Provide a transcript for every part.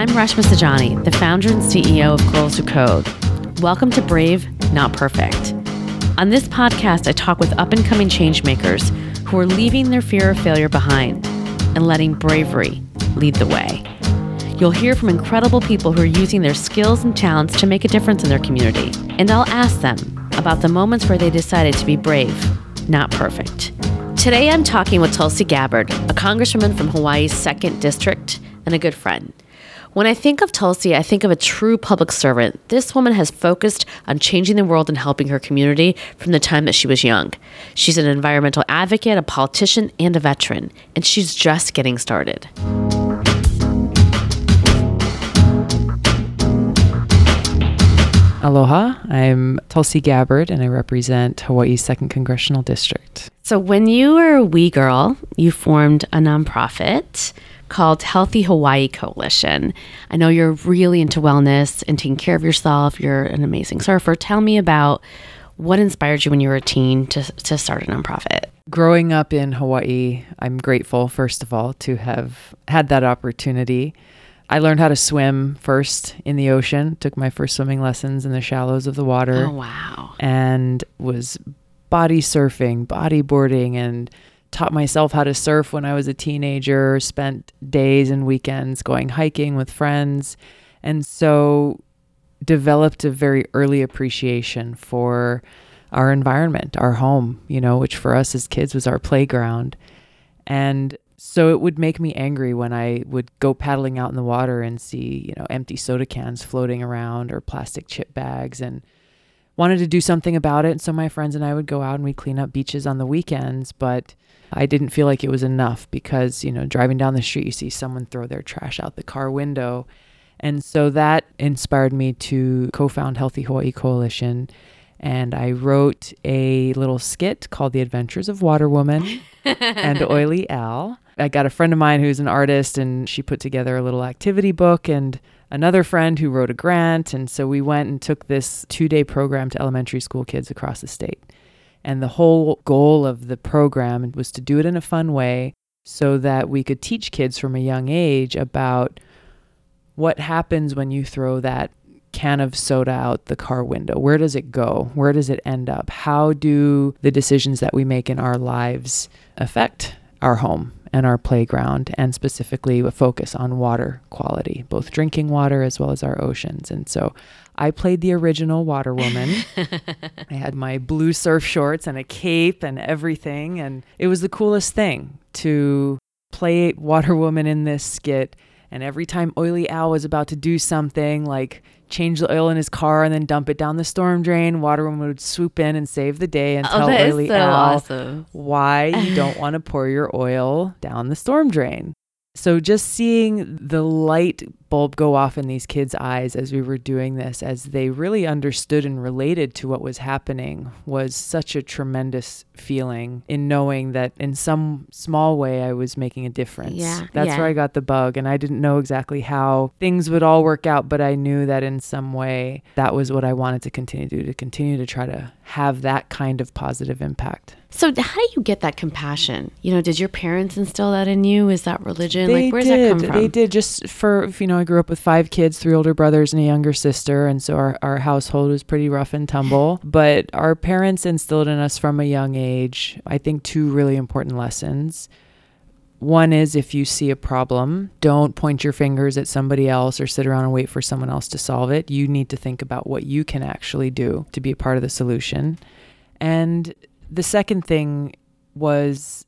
I'm Reshma Saujani, the founder and CEO of Girls Who Code. Welcome to Brave, Not Perfect. On this podcast, I talk with up and coming changemakers who are leaving their fear of failure behind and letting bravery lead the way. You'll hear from incredible people who are using their skills and talents to make a difference in their community. And I'll ask them about the moments where they decided to be brave, not perfect. Today I'm talking with Tulsi Gabbard, a congresswoman from Hawaii's 2nd District and a good friend. When I think of Tulsi, I think of a true public servant. This woman has focused on changing the world and helping her community from the time that she was young. She's an environmental advocate, a politician, and a veteran, and she's just getting started. Aloha, I'm Tulsi Gabbard and I represent Hawaii's 2nd Congressional District. So, when you were a wee girl, you formed a nonprofit called Healthy Hawaii Coalition. I know you're really into wellness and taking care of yourself. You're an amazing surfer. Tell me about what inspired you when you were a teen to, to start a nonprofit. Growing up in Hawaii, I'm grateful, first of all, to have had that opportunity. I learned how to swim first in the ocean, took my first swimming lessons in the shallows of the water. Oh, wow. And was body surfing, bodyboarding, and taught myself how to surf when I was a teenager, spent days and weekends going hiking with friends. And so developed a very early appreciation for our environment, our home, you know, which for us as kids was our playground. And so it would make me angry when I would go paddling out in the water and see, you know, empty soda cans floating around or plastic chip bags and wanted to do something about it. And so my friends and I would go out and we'd clean up beaches on the weekends, but I didn't feel like it was enough because, you know, driving down the street, you see someone throw their trash out the car window. And so that inspired me to co found Healthy Hawaii Coalition. And I wrote a little skit called The Adventures of Water Woman and Oily Al. I got a friend of mine who's an artist, and she put together a little activity book, and another friend who wrote a grant. And so we went and took this two day program to elementary school kids across the state. And the whole goal of the program was to do it in a fun way so that we could teach kids from a young age about what happens when you throw that can of soda out the car window. Where does it go? Where does it end up? How do the decisions that we make in our lives affect our home and our playground, and specifically a focus on water quality, both drinking water as well as our oceans? And so I played the original Water Woman. I had my blue surf shorts and a cape and everything. And it was the coolest thing to play Water Woman in this skit. And every time Oily Al was about to do something like change the oil in his car and then dump it down the storm drain, Water Woman would swoop in and save the day and Oh, tell Oily so Al awesome. why you don't want to pour your oil down the storm drain. So just seeing the light bulb go off in these kids' eyes as we were doing this, as they really understood and related to what was happening, was such a tremendous feeling in knowing that in some small way I was making a difference. Yeah, That's yeah. where I got the bug. And I didn't know exactly how things would all work out, but I knew that in some way that was what I wanted to continue to do, to continue to try to have that kind of positive impact. So, how do you get that compassion? You know, did your parents instill that in you? Is that religion? They like, where does that come from? They did just for you know. I grew up with five kids, three older brothers and a younger sister, and so our our household was pretty rough and tumble. But our parents instilled in us from a young age, I think, two really important lessons. One is if you see a problem, don't point your fingers at somebody else or sit around and wait for someone else to solve it. You need to think about what you can actually do to be a part of the solution. And the second thing was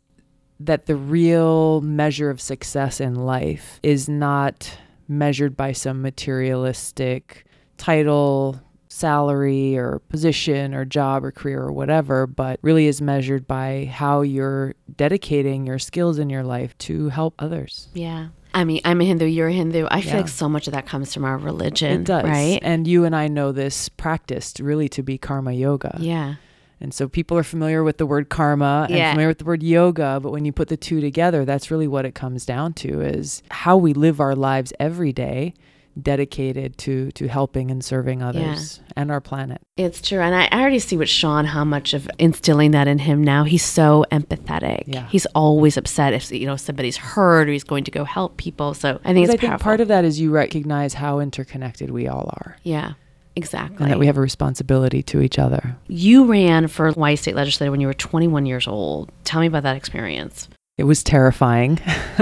that the real measure of success in life is not measured by some materialistic title, salary, or position, or job, or career, or whatever, but really is measured by how you're dedicating your skills in your life to help others. yeah. I mean, I'm a Hindu, you're a Hindu. I feel Yeah. like so much of that comes from our religion. It does. Right? And you and I know this practiced really to be karma yoga. Yeah. And so people are familiar with the word karma and Yeah. familiar with the word yoga, but when you put the two together, that's really what it comes down to is how we live our lives every day dedicated to to helping and serving others and our planet. It's true. And I already see with Sean how much of instilling that in him now. He's so empathetic. Yeah. He's always upset if you know somebody's hurt or he's going to go help people. So I think it's I think part of that is you recognize how interconnected we all are yeah. Exactly. and that we have a responsibility to each other. you ran for Hawaii state legislator when you were 21 years old. Tell me about that experience. It was terrifying.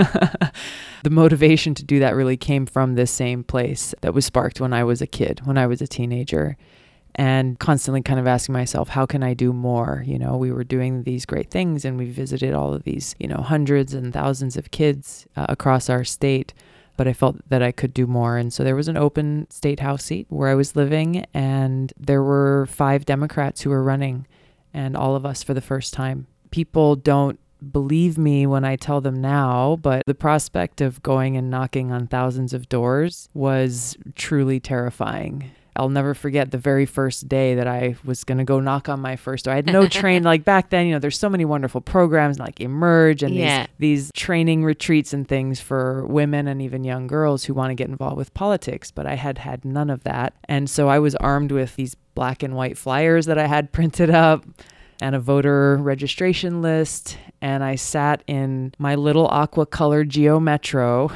the motivation to do that really came from this same place that was sparked when I was a kid, when I was a teenager, and constantly kind of asking myself, how can I do more? You know, we were doing these great things and we visited all of these, you know, hundreds and thousands of kids uh, across our state. But I felt that I could do more. And so there was an open state house seat where I was living, and there were five Democrats who were running, and all of us for the first time. People don't believe me when I tell them now, but the prospect of going and knocking on thousands of doors was truly terrifying. I'll never forget the very first day that I was going to go knock on my first door. I had no train like back then, you know, there's so many wonderful programs like Emerge and Yeah. these these training retreats and things for women and even young girls who want to get involved with politics, but I had had none of that. And so I was armed with these black and white flyers that I had printed up and a voter registration list. And I sat in my little aqua colored Geo Metro,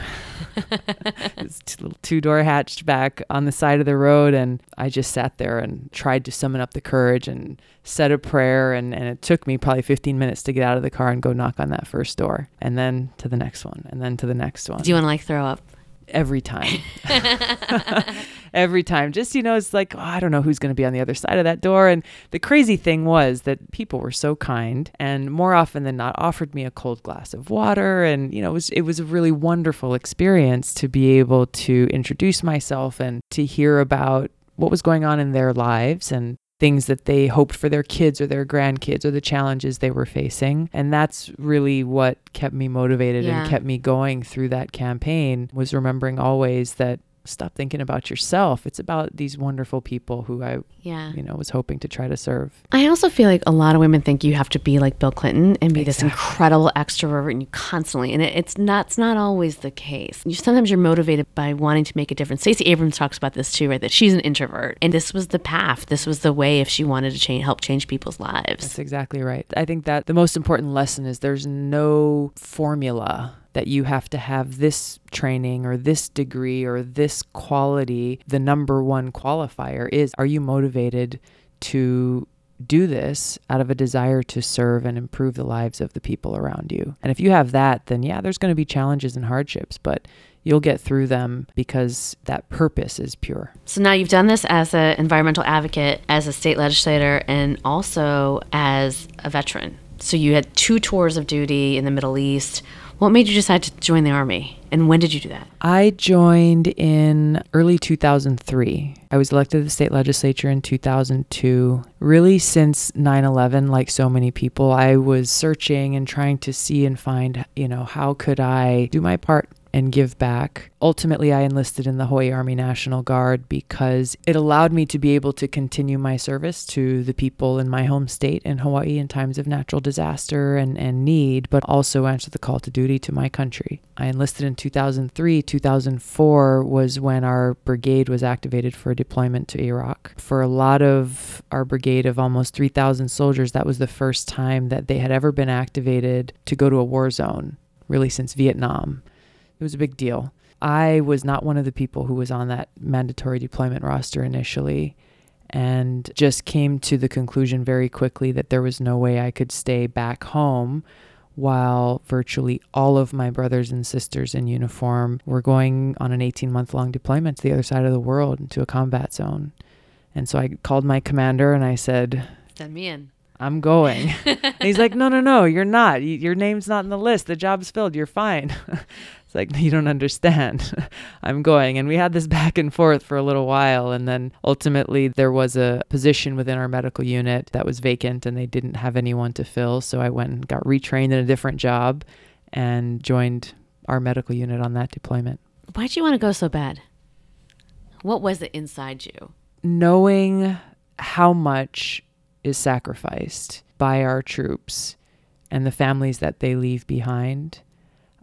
this t- little two door hatchback on the side of the road. And I just sat there and tried to summon up the courage and said a prayer. And, and it took me probably 15 minutes to get out of the car and go knock on that first door. And then to the next one. And then to the next one Do you want to like throw up? every time. every time. Just, you know, it's like, oh, I don't know who's going to be on the other side of that door. And the crazy thing was that people were so kind and more often than not offered me a cold glass of water. And, you know, it was, it was a really wonderful experience to be able to introduce myself and to hear about what was going on in their lives and things that they hoped for their kids or their grandkids or the challenges they were facing and that's really what kept me motivated Yeah. and kept me going through that campaign was remembering always that stop thinking about yourself it's about these wonderful people who I Yeah. you know was hoping to try to serve I also feel like a lot of women think you have to be like Bill Clinton and be this incredible extrovert and you constantly and it, it's not it's not always the case. You sometimes you're motivated by wanting to make a difference. Stacey Abrams talks about this too, right? That she's an introvert and this was the path. This was the way if she wanted to change help change people's lives. That's exactly right. I think that the most important lesson is there's no formula that you have to have this training or this degree or this quality. The number one qualifier is are you motivated to do this out of a desire to serve and improve the lives of the people around you? And if you have that, then yeah, there's going to be challenges and hardships, but you'll get through them because that purpose is pure. So now you've done this as an environmental advocate, as a state legislator, and also as a veteran. So you had two tours of duty in the Middle East. What made you decide to join the army, and when did you do that? I joined in early 2003. I was elected to the state legislature in 2002. Really, since 9 11, like so many people, I was searching and trying to see and find, you know, how could I do my part and give back. Ultimately, I enlisted in the Hawaii Army National Guard because it allowed me to be able to continue my service to the people in my home state in Hawaii in times of natural disaster and, and need, but also answer the call to duty to my country. I enlisted in 2003. 2004 was when our brigade was activated for deployment to Iraq. For a lot of our brigade of almost 3,000 soldiers, that was the first time that they had ever been activated to go to a war zone, really since Vietnam. It was a big deal. I was not one of the people who was on that mandatory deployment roster initially and just came to the conclusion very quickly that there was no way I could stay back home while virtually all of my brothers and sisters in uniform were going on an 18 month long deployment to the other side of the world into a combat zone. And so I called my commander and I said, Send me in. I'm going. he's like, no, no, no, you're not. Your name's not in the list. The job's filled. You're fine. it's like, you don't understand. I'm going. And we had this back and forth for a little while. And then ultimately, there was a position within our medical unit that was vacant and they didn't have anyone to fill. So I went and got retrained in a different job and joined our medical unit on that deployment. Why'd you want to go so bad? What was it inside you? knowing how much is sacrificed by our troops and the families that they leave behind,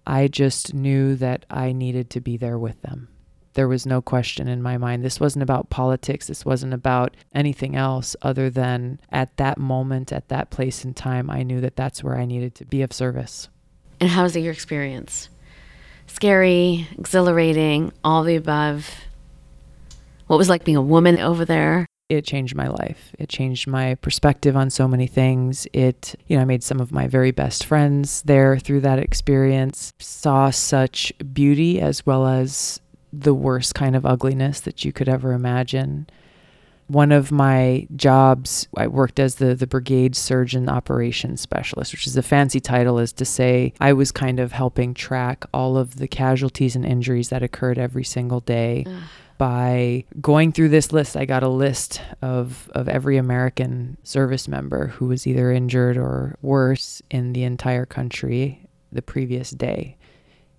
I just knew that I needed to be there with them. There was no question in my mind. This wasn't about politics. This wasn't about anything else other than at that moment, at that place in time, I knew that that's where I needed to be of service. And how was it your experience? Scary, exhilarating, all the above. What was like being a woman over there? It changed my life. It changed my perspective on so many things. It, you know, I made some of my very best friends there through that experience, saw such beauty as well as the worst kind of ugliness that you could ever imagine. One of my jobs, I worked as the, the brigade surgeon operations specialist, which is a fancy title, is to say I was kind of helping track all of the casualties and injuries that occurred every single day. By going through this list. I got a list of, of every American service member who was either injured or worse in the entire country the previous day.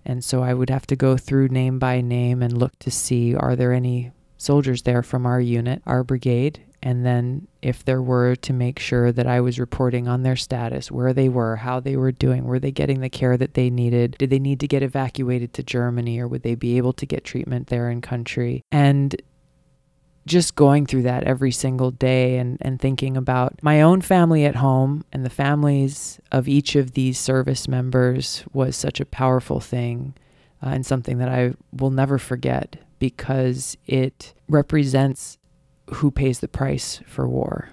And so I would have to go through name by name and look to see are there any soldiers there from our unit, our brigade, and then if there were to make sure that I was reporting on their status, where they were, how they were doing, were they getting the care that they needed, did they need to get evacuated to Germany or would they be able to get treatment there in country? And just going through that every single day and, and thinking about my own family at home and the families of each of these service members was such a powerful thing uh, and something that I will never forget because it represents who pays the price for war.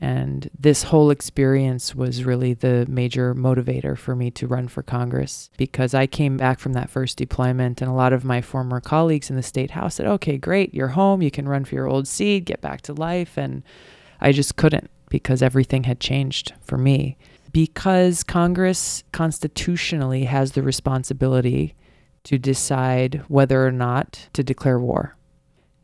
And this whole experience was really the major motivator for me to run for Congress because I came back from that first deployment, and a lot of my former colleagues in the state house said, Okay, great, you're home, you can run for your old seat, get back to life. And I just couldn't because everything had changed for me. Because Congress constitutionally has the responsibility to decide whether or not to declare war.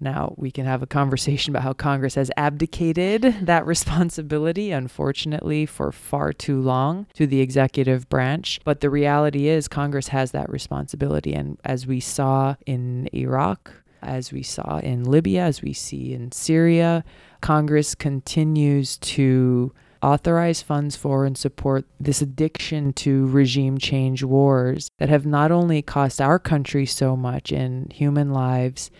Now, we can have a conversation about how Congress has abdicated that responsibility, unfortunately, for far too long to the executive branch. But the reality is, Congress has that responsibility. And as we saw in Iraq, as we saw in Libya, as we see in Syria, Congress continues to authorize funds for and support this addiction to regime change wars that have not only cost our country so much in human lives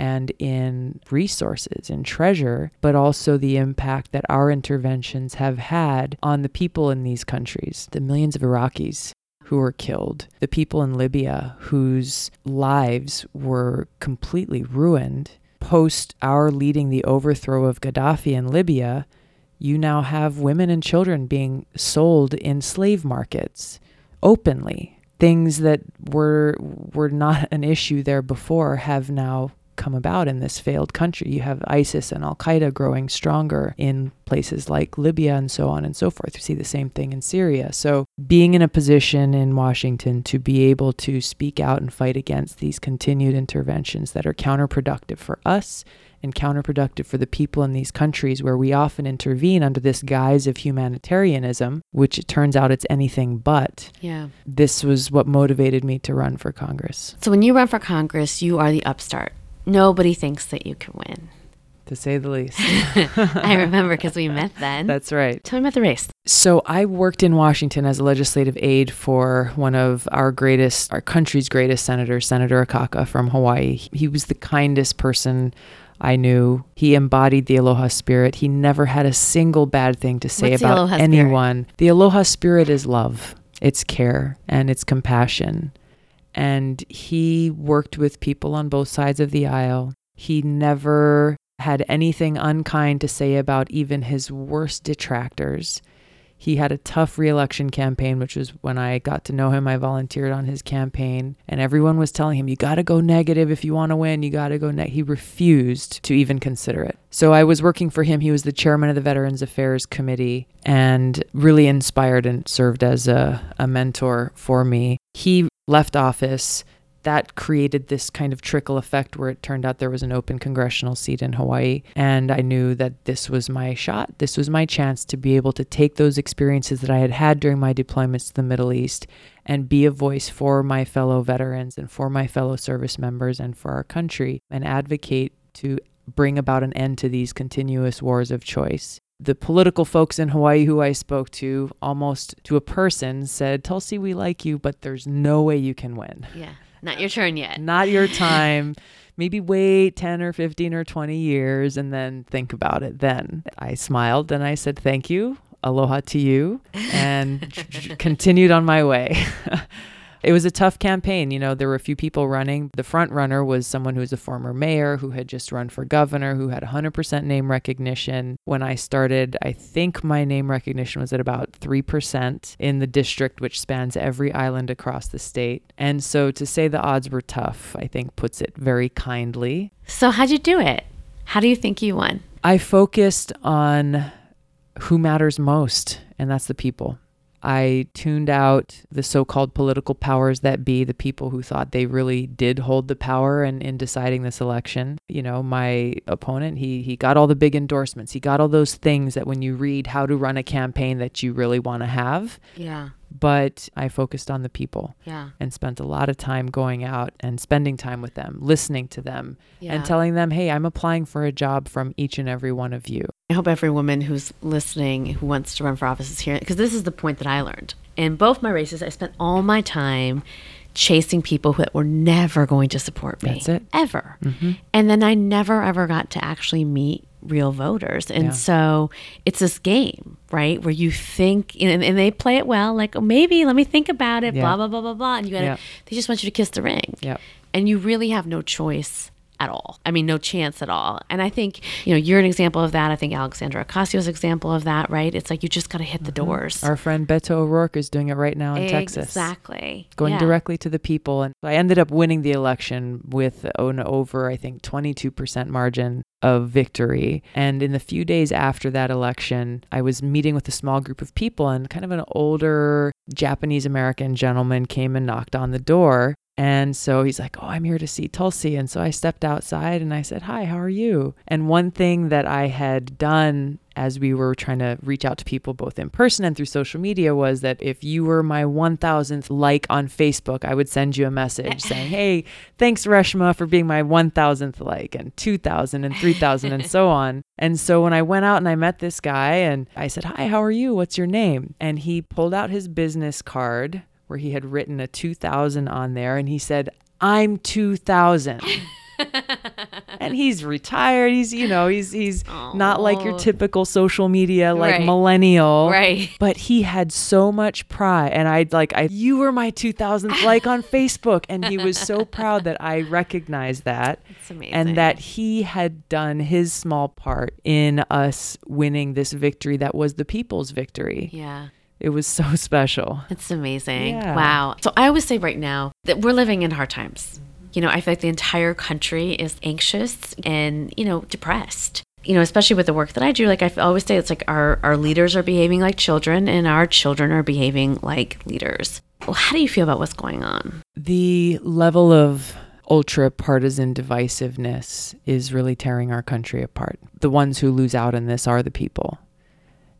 and in resources and treasure, but also the impact that our interventions have had on the people in these countries, the millions of Iraqis who were killed, the people in Libya whose lives were completely ruined. Post our leading the overthrow of Gaddafi in Libya, you now have women and children being sold in slave markets openly. Things that were were not an issue there before have now come about in this failed country. You have ISIS and Al Qaeda growing stronger in places like Libya and so on and so forth. You see the same thing in Syria. So, being in a position in Washington to be able to speak out and fight against these continued interventions that are counterproductive for us and counterproductive for the people in these countries where we often intervene under this guise of humanitarianism, which it turns out it's anything but. Yeah. This was what motivated me to run for Congress. So when you run for Congress, you are the upstart nobody thinks that you can win. To say the least. I remember because we met then. That's right. Tell me about the race. So I worked in Washington as a legislative aide for one of our greatest, our country's greatest senators, Senator Akaka from Hawaii. He was the kindest person I knew. He embodied the aloha spirit. He never had a single bad thing to say What's about the anyone. Spirit? The aloha spirit is love, it's care, and it's compassion and he worked with people on both sides of the aisle. He never had anything unkind to say about even his worst detractors. He had a tough reelection campaign, which was when I got to know him. I volunteered on his campaign, and everyone was telling him, You got to go negative if you want to win. You got to go negative. He refused to even consider it. So I was working for him. He was the chairman of the Veterans Affairs Committee and really inspired and served as a, a mentor for me. He left office, that created this kind of trickle effect where it turned out there was an open congressional seat in Hawaii. And I knew that this was my shot. This was my chance to be able to take those experiences that I had had during my deployments to the Middle East and be a voice for my fellow veterans and for my fellow service members and for our country and advocate to bring about an end to these continuous wars of choice the political folks in Hawaii who I spoke to, almost to a person, said, Tulsi, we like you, but there's no way you can win. Yeah. Not your turn yet. Not your time. Maybe wait 10 or 15 or 20 years and then think about it then. I smiled and I said, Thank you. Aloha to you. And continued on my way. it was a tough campaign. You know, there were a few people running. The front runner was someone who was a former mayor who had just run for governor, who had 100% name recognition. When I started, I think my name recognition was at about 3% in the district, which spans every island across the state. And so to say the odds were tough, I think puts it very kindly. So, how'd you do it? How do you think you won? I focused on who matters most, and that's the people. I tuned out the so called political powers that be, the people who thought they really did hold the power in, in deciding this election. You know, my opponent, he, he got all the big endorsements. He got all those things that when you read how to run a campaign that you really want to have. Yeah but I focused on the people yeah. and spent a lot of time going out and spending time with them, listening to them, yeah. and telling them, hey, I'm applying for a job from each and every one of you. I hope every woman who's listening who wants to run for office is here because this is the point that I learned. In both my races, I spent all my time chasing people that were never going to support me. That's it. Ever. Mm-hmm. And then I never ever got to actually meet real voters. And Yeah. so it's this game, right? Where you think, and, and they play it well, like, oh, maybe let me think about it, Yeah. blah, blah, blah, blah, blah. And you gotta, Yeah. they just want you to kiss the ring. Yep. And you really have no choice at all. I mean, no chance at all. And I think, you know, you're an example of that. I think Alexandra Ocasio's example of that, right? It's like you just got to hit the doors. Mm-hmm. Our friend Beto O'Rourke is doing it right now in Texas. Exactly. Going Yeah. directly to the people. And I ended up winning the election with an over, I think, 22% margin of victory. And in the few days after that election, I was meeting with a small group of people, and kind of an older Japanese American gentleman came and knocked on the door. And so he's like, Oh, I'm here to see Tulsi. And so I stepped outside and I said, Hi, how are you? And one thing that I had done as we were trying to reach out to people both in person and through social media was that if you were my 1000th like on Facebook, I would send you a message saying, Hey, thanks, Reshma, for being my 1000th like, and 2000 and 3000 and so on. And so when I went out and I met this guy and I said, Hi, how are you? What's your name? And he pulled out his business card where he had written a 2000 on there and he said, I'm 2000. and he's retired. He's, you know, he's he's not like your typical social media like Right. millennial. Right. But he had so much pride and I'd like I you were my 2000th like on Facebook and he was so proud that I recognized that It's amazing. and that he had done his small part in us winning this victory that was the people's victory. Yeah. It was so special. It's amazing. Yeah. Wow. So I always say right now that we're living in hard times. You know, I feel like the entire country is anxious and, you know, depressed. You know, especially with the work that I do, like I always say, it's like our, our leaders are behaving like children and our children are behaving like leaders. Well, how do you feel about what's going on? The level of ultra partisan divisiveness is really tearing our country apart. The ones who lose out in this are the people.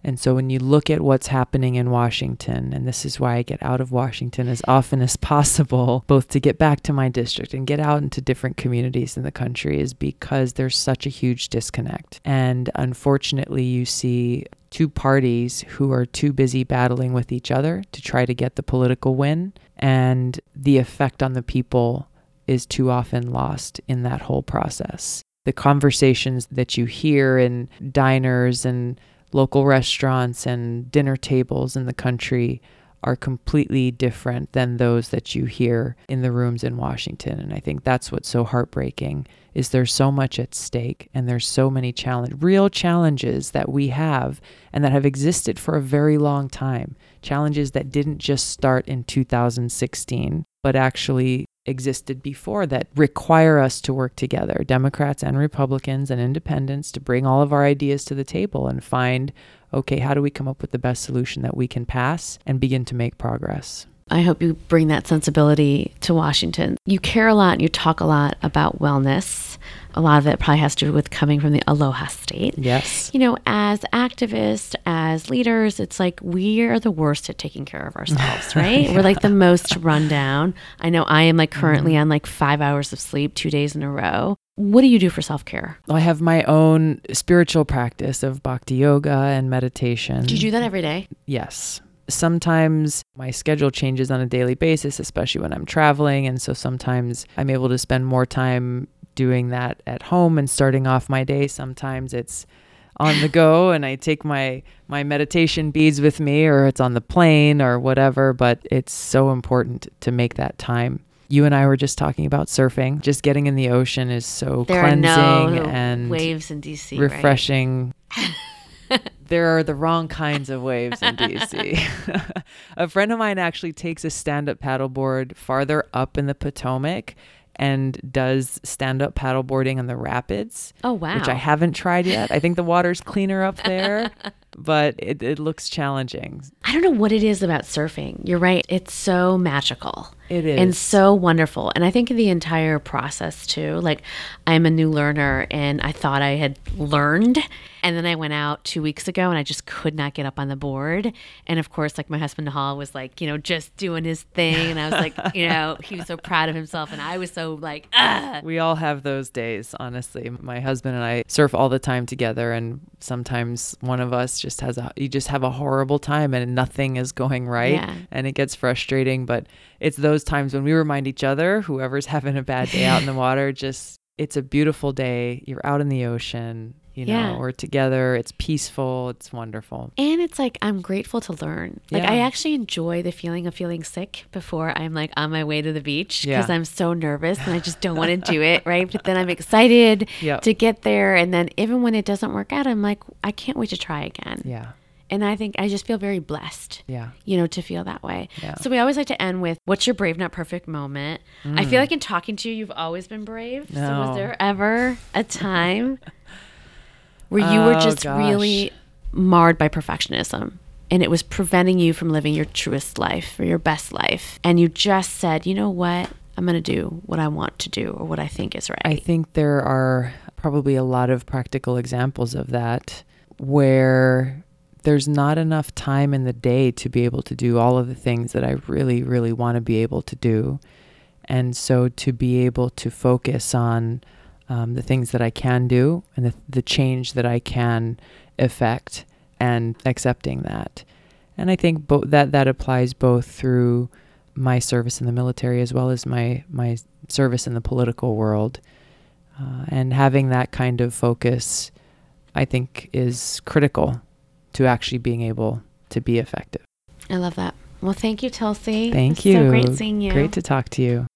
And so when you look at what's happening in Washington, and this is why I get out of Washington as often as possible, both to get back to my district and get out into different communities in the country, is because there's such a huge disconnect. And unfortunately, you see two parties who are too busy battling with each other to try to get the political win. And the effect on the people is too often lost in that whole process. The conversations that you hear in diners and local restaurants and dinner tables in the country are completely different than those that you hear in the rooms in Washington. And I think that's what's so heartbreaking is there's so much at stake and there's so many challenge real challenges that we have and that have existed for a very long time. Challenges that didn't just start in 2016 but actually existed before that require us to work together, Democrats and Republicans and independents, to bring all of our ideas to the table and find, okay, how do we come up with the best solution that we can pass and begin to make progress? I hope you bring that sensibility to Washington. You care a lot and you talk a lot about wellness. A lot of it probably has to do with coming from the Aloha State. Yes. You know, as activists, as leaders, it's like we are the worst at taking care of ourselves, right? We're like the most rundown. I know I am like currently mm-hmm. on like five hours of sleep two days in a row. What do you do for self care? I have my own spiritual practice of bhakti yoga and meditation. Do you do that every day? Yes. Sometimes my schedule changes on a daily basis, especially when I'm traveling. And so sometimes I'm able to spend more time doing that at home and starting off my day. Sometimes it's on the go and I take my my meditation beads with me or it's on the plane or whatever, but it's so important to make that time. You and I were just talking about surfing. Just getting in the ocean is so there cleansing no and waves in DC. right? there are the wrong kinds of waves in DC. a friend of mine actually takes a stand up paddleboard farther up in the Potomac and does stand up paddleboarding on the rapids. Oh wow! Which I haven't tried yet. I think the water's cleaner up there, but it, it looks challenging. I don't know what it is about surfing. You're right. It's so magical. It is. And so wonderful. And I think the entire process too. Like I'm a new learner and I thought I had learned. And then I went out two weeks ago and I just could not get up on the board. And of course, like my husband Hall was like, you know, just doing his thing. And I was like, you know, he was so proud of himself. And I was so like, ah. We all have those days, honestly. My husband and I surf all the time together and sometimes one of us just has a you just have a horrible time and nothing is going right Yeah. and it gets frustrating, but it's those times when we remind each other, whoever's having a bad day out in the water, just it's a beautiful day. You're out in the ocean, you know, Yeah. we're together. It's peaceful. It's wonderful. And it's like I'm grateful to learn. Like Yeah. I actually enjoy the feeling of feeling sick before I'm like on my way to the beach because Yeah. I'm so nervous and I just don't want to do it, right? But then I'm excited Yep. to get there and then even when it doesn't work out, I'm like I can't wait to try again. Yeah. And I think I just feel very blessed. Yeah. You know, to feel that way. Yeah. So we always like to end with what's your brave not perfect moment? I feel like in talking to you you've always been brave. So Mm. No. was there ever a time where you were Oh, just gosh. really marred by perfectionism and it was preventing you from living your truest life or your best life and you just said you know what i'm going to do what i want to do or what i think is right I think there are probably a lot of practical examples of that where there's not enough time in the day to be able to do all of the things that I really, really want to be able to do. And so to be able to focus on um, the things that I can do and the, the change that I can effect and accepting that. And I think bo- that that applies both through my service in the military as well as my my service in the political world. Uh, and having that kind of focus, I think, is critical to actually being able to be effective. i love that well thank you tulsi Thank It's you. so great seeing you Great to talk to you.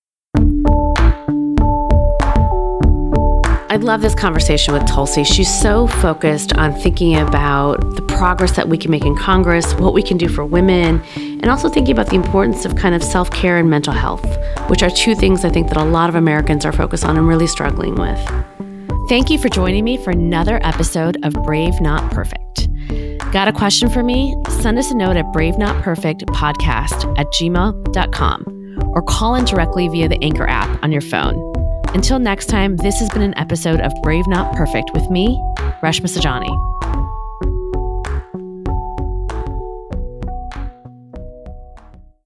I love this conversation with Tulsi. She's so focused on thinking about the progress that we can make in Congress, what we can do for women, and also thinking about the importance of kind of self care and mental health, which are two things I think that a lot of Americans are focused on and really struggling with. Thank you for joining me for another episode of Brave Not Perfect. Got a question for me? Send us a note at bravenotperfectpodcast at gmail.com or call in directly via the Anchor app on your phone. Until next time, this has been an episode of Brave Not Perfect with me, Reshma Saujani.